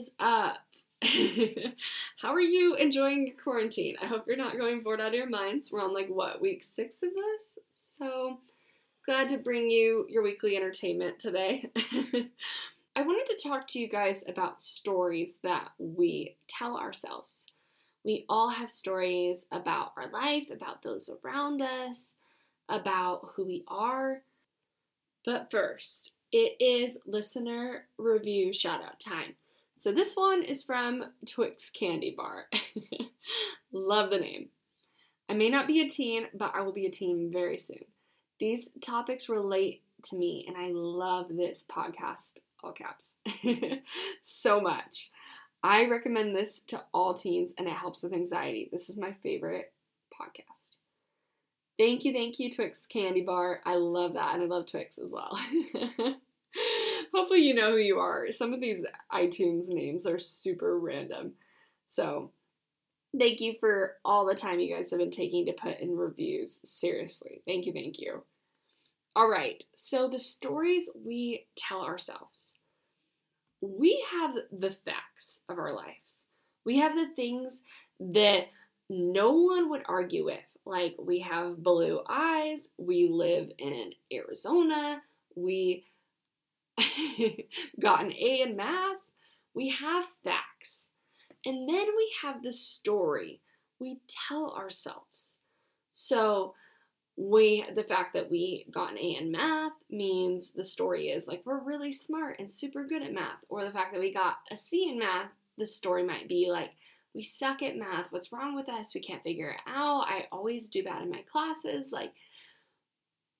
is up? How are you enjoying quarantine? I hope you're not going bored out of your minds. We're on like what, week six of this? So glad to bring you your weekly entertainment today. I wanted to talk to you guys about stories that we tell ourselves. We all have stories about our life, about those around us, about who we are. But first, it is listener review shout out time. So this one is from Twix Candy Bar. Love the name. I may not be a teen, but I will be a teen very soon. These topics relate to me, and I love this podcast, all caps, so much. I recommend this to all teens, and it helps with anxiety. This is my favorite podcast. Thank you, thank you, Twix Candy Bar. I love that, and I love Twix as well. Hopefully, you know who you are. Some of these iTunes names are super random. So, thank you for all the time you guys have been taking to put in reviews. Seriously. Thank you, thank you. All right, so the stories we tell ourselves. We have the facts of our lives. We have the things that no one would argue with. Like, we have blue eyes, we live in Arizona, we got an A in math. We have facts. And then we have the story we tell ourselves. So, we the fact that we got an A in math means the story is like we're really smart and super good at math. Or the fact that we got a C in math, the story might be like we suck at math. What's wrong with us? We can't figure it out. I always do bad in my classes. Like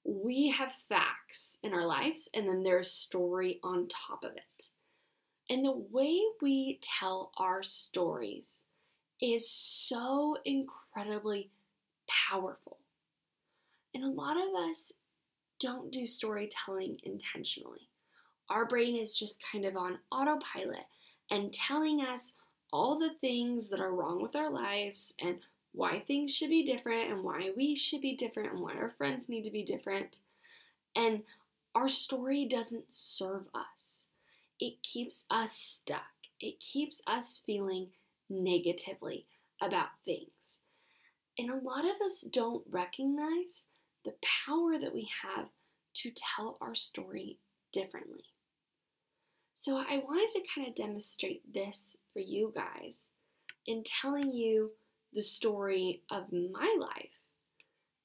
we have facts in our lives and then there's story on top of it. And the way we tell our stories is so incredibly powerful. And a lot of us don't do storytelling intentionally. Our brain is just kind of on autopilot and telling us all the things that are wrong with our lives and why things should be different and why we should be different and why our friends need to be different. And our story doesn't serve us, it keeps us stuck, it keeps us feeling negatively about things. And a lot of us don't recognize the power that we have to tell our story differently. So, I wanted to kind of demonstrate this for you guys in telling you the story of my life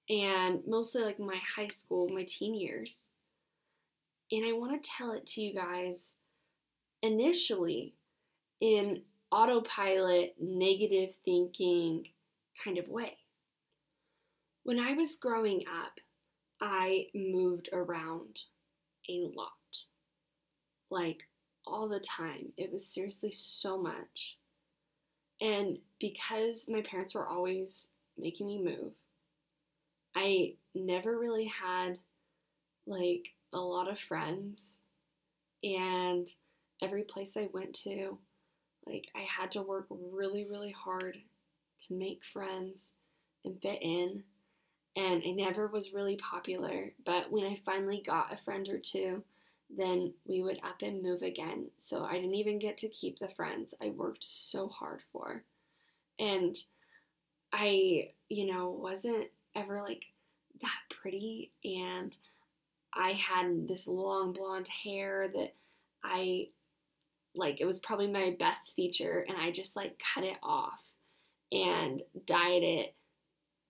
and mostly like my high school, my teen years. And I want to tell it to you guys initially in autopilot, negative thinking kind of way. When I was growing up, I moved around a lot. Like all the time. It was seriously so much. And because my parents were always making me move, I never really had like a lot of friends. And every place I went to, like I had to work really, really hard to make friends and fit in. And I never was really popular. But when I finally got a friend or two, then we would up and move again. So I didn't even get to keep the friends I worked so hard for. And I, you know, wasn't ever like that pretty. And I had this long blonde hair that I like, it was probably my best feature. And I just like cut it off and dyed it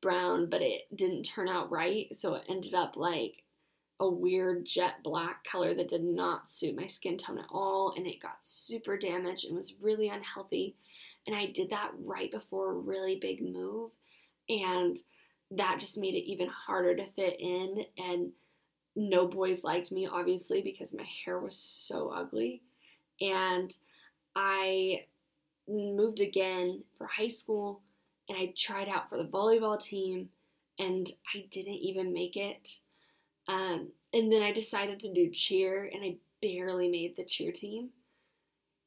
brown, but it didn't turn out right. So it ended up like a weird jet black color that did not suit my skin tone at all and it got super damaged and was really unhealthy. And I did that right before a really big move and that just made it even harder to fit in and no boys liked me obviously because my hair was so ugly. And I moved again for high school and I tried out for the volleyball team and I didn't even make it um, and then I decided to do cheer, and I barely made the cheer team.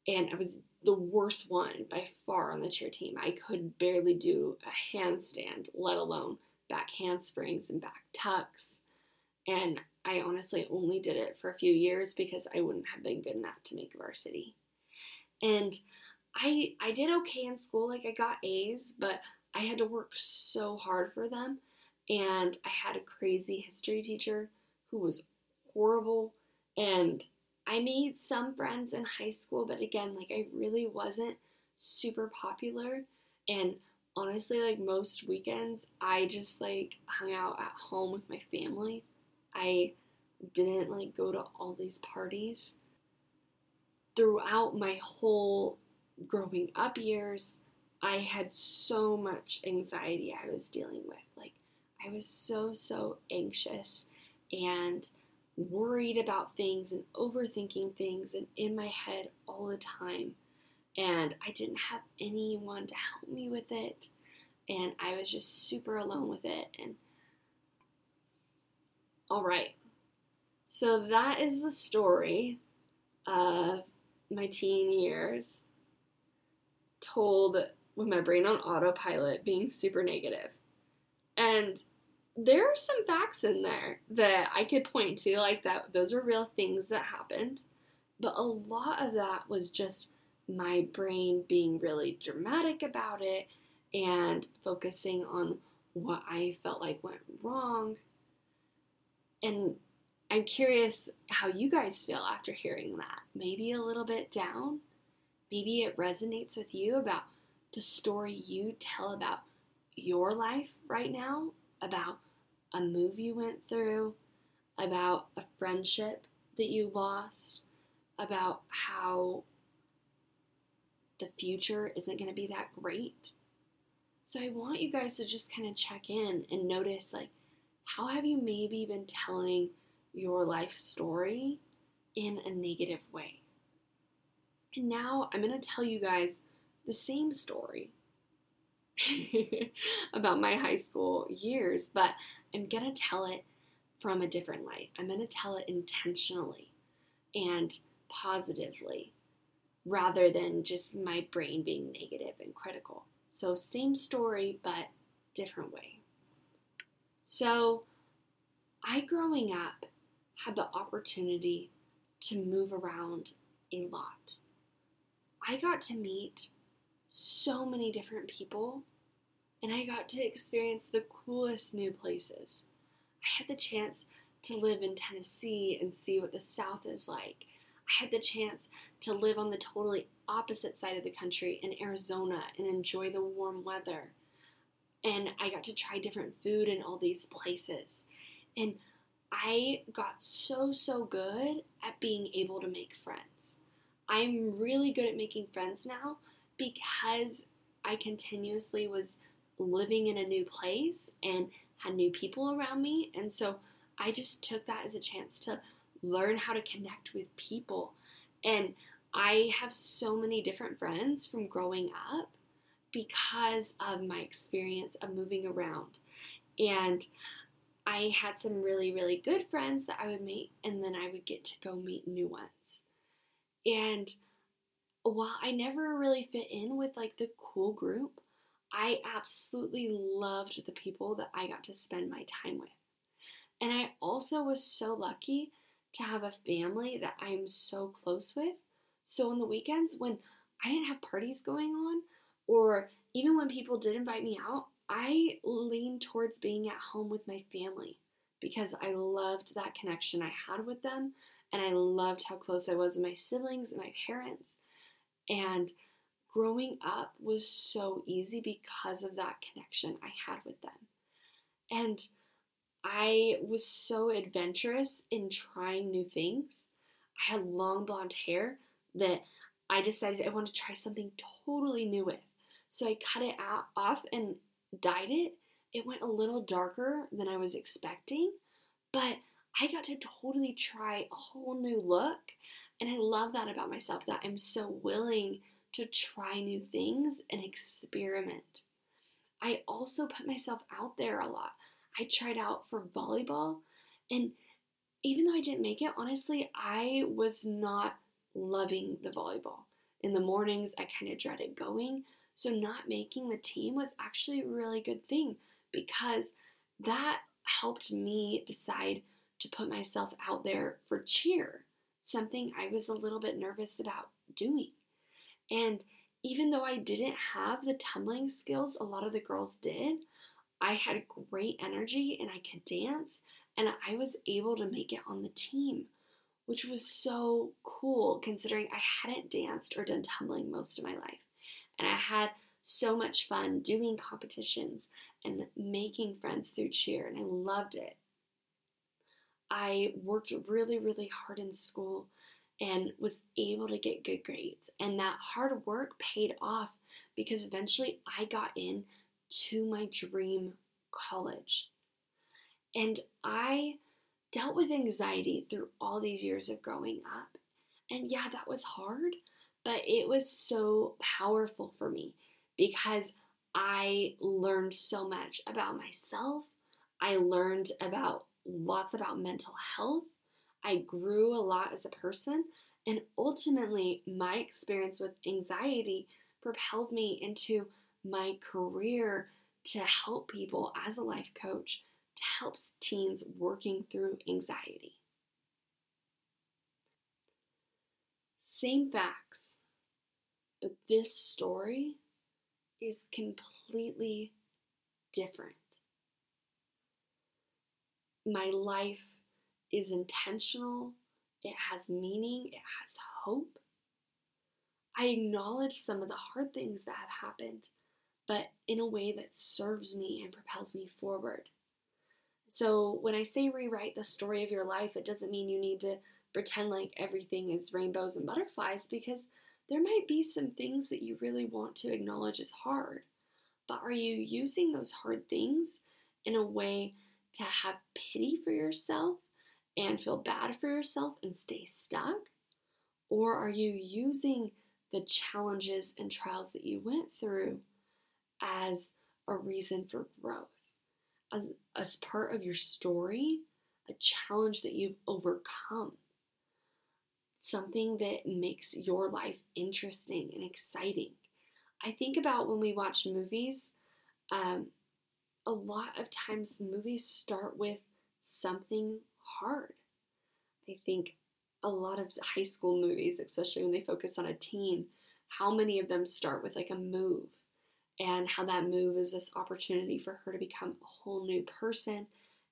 And I was the worst one by far on the cheer team. I could barely do a handstand, let alone back handsprings and back tucks. And I honestly only did it for a few years because I wouldn't have been good enough to make varsity. And I I did okay in school, like I got A's, but I had to work so hard for them. And I had a crazy history teacher who was horrible. And I made some friends in high school, but again, like I really wasn't super popular. And honestly, like most weekends, I just like hung out at home with my family. I didn't like go to all these parties. Throughout my whole growing up years, I had so much anxiety I was dealing with. Like, I was so, so anxious and worried about things and overthinking things and in my head all the time. And I didn't have anyone to help me with it. And I was just super alone with it. And all right. So that is the story of my teen years told with my brain on autopilot being super negative. And there are some facts in there that I could point to, like that those are real things that happened. But a lot of that was just my brain being really dramatic about it and focusing on what I felt like went wrong. And I'm curious how you guys feel after hearing that. Maybe a little bit down. Maybe it resonates with you about the story you tell about your life right now, about a move you went through, about a friendship that you lost, about how the future isn't going to be that great. So I want you guys to just kind of check in and notice like how have you maybe been telling your life story in a negative way? And now I'm going to tell you guys the same story about my high school years, but I'm going to tell it from a different light. I'm going to tell it intentionally and positively rather than just my brain being negative and critical. So, same story, but different way. So, I growing up had the opportunity to move around a lot. I got to meet so many different people and I got to experience the coolest new places. I had the chance to live in Tennessee and see what the South is like. I had the chance to live on the totally opposite side of the country in Arizona and enjoy the warm weather. And I got to try different food in all these places. And I got so, so good at being able to make friends. I'm really good at making friends now because I continuously was living in a new place and had new people around me. And so I just took that as a chance to learn how to connect with people. And I have so many different friends from growing up because of my experience of moving around. And I had some really, really good friends that I would meet, and then I would get to go meet new ones. And while I never really fit in with like the cool group, I absolutely loved the people that I got to spend my time with. And I also was so lucky to have a family that I'm so close with. So on the weekends when I didn't have parties going on, or even when people did invite me out, I leaned towards being at home with my family because I loved that connection I had with them and I loved how close I was with my siblings and my parents. And growing up was so easy because of that connection I had with them. And I was so adventurous in trying new things. I had long blonde hair that I decided I wanted to try something totally new with. So I cut it out, off and dyed it. It went a little darker than I was expecting, but I got to totally try a whole new look. And I love that about myself that I'm so willing to try new things and experiment. I also put myself out there a lot. I tried out for volleyball, and even though I didn't make it, honestly, I was not loving the volleyball. In the mornings, I kind of dreaded going. So, not making the team was actually a really good thing because that helped me decide to put myself out there for cheer, something I was a little bit nervous about doing. And even though I didn't have the tumbling skills a lot of the girls did, I had great energy and I could dance, and I was able to make it on the team, which was so cool considering I hadn't danced or done tumbling most of my life. And I had so much fun doing competitions and making friends through cheer, and I loved it. I worked really, really hard in school and was able to get good grades. And that hard work paid off because eventually I got in to my dream college. And I dealt with anxiety through all these years of growing up. And yeah, that was hard, but it was so powerful for me because I learned so much about myself. I learned about lots about mental health. I grew a lot as a person, and ultimately, my experience with anxiety propelled me into my career to help people as a life coach to help teens working through anxiety. Same facts, but this story is completely different. My life is intentional, it has meaning, it has hope. I acknowledge some of the hard things that have happened, but in a way that serves me and propels me forward. So, when I say rewrite the story of your life, it doesn't mean you need to pretend like everything is rainbows and butterflies because there might be some things that you really want to acknowledge as hard. But are you using those hard things in a way to have pity for yourself and feel bad for yourself and stay stuck? Or are you using the challenges and trials that you went through as a reason for growth? As, as part of your story, a challenge that you've overcome? something that makes your life interesting and exciting. I think about when we watch movies, um, a lot of times movies start with something hard. I think a lot of high school movies, especially when they focus on a teen, how many of them start with like a move and how that move is this opportunity for her to become a whole new person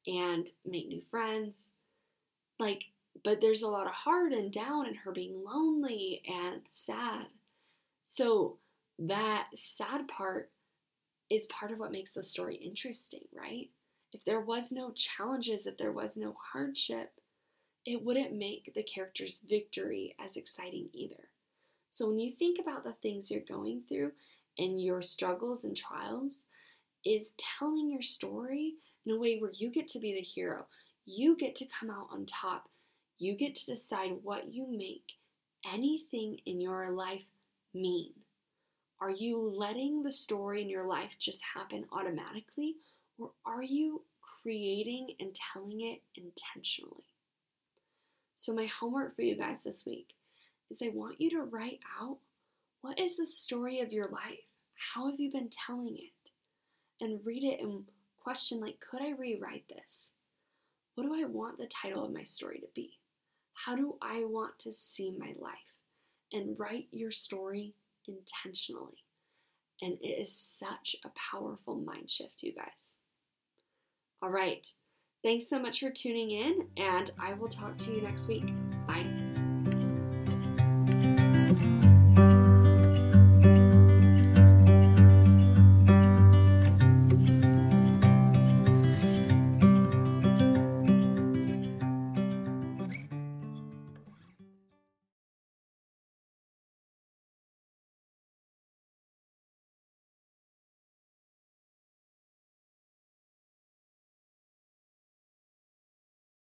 and make new friends. Like but there's a lot of hard and down and her being lonely and sad. So that sad part is part of what makes the story interesting, right? If there was no challenges, if there was no hardship, it wouldn't make the character's victory as exciting either. So when you think about the things you're going through and your struggles and trials, is telling your story in a way where you get to be the hero. You get to come out on top you get to decide what you make anything in your life mean. Are you letting the story in your life just happen automatically, or are you creating and telling it intentionally? So, my homework for you guys this week is I want you to write out what is the story of your life? How have you been telling it? And read it and question, like, could I rewrite this? What do I want the title of my story to be? How do I want to see my life? And write your story intentionally. And it is such a powerful mind shift, you guys. All right. Thanks so much for tuning in, and I will talk to you next week. Bye.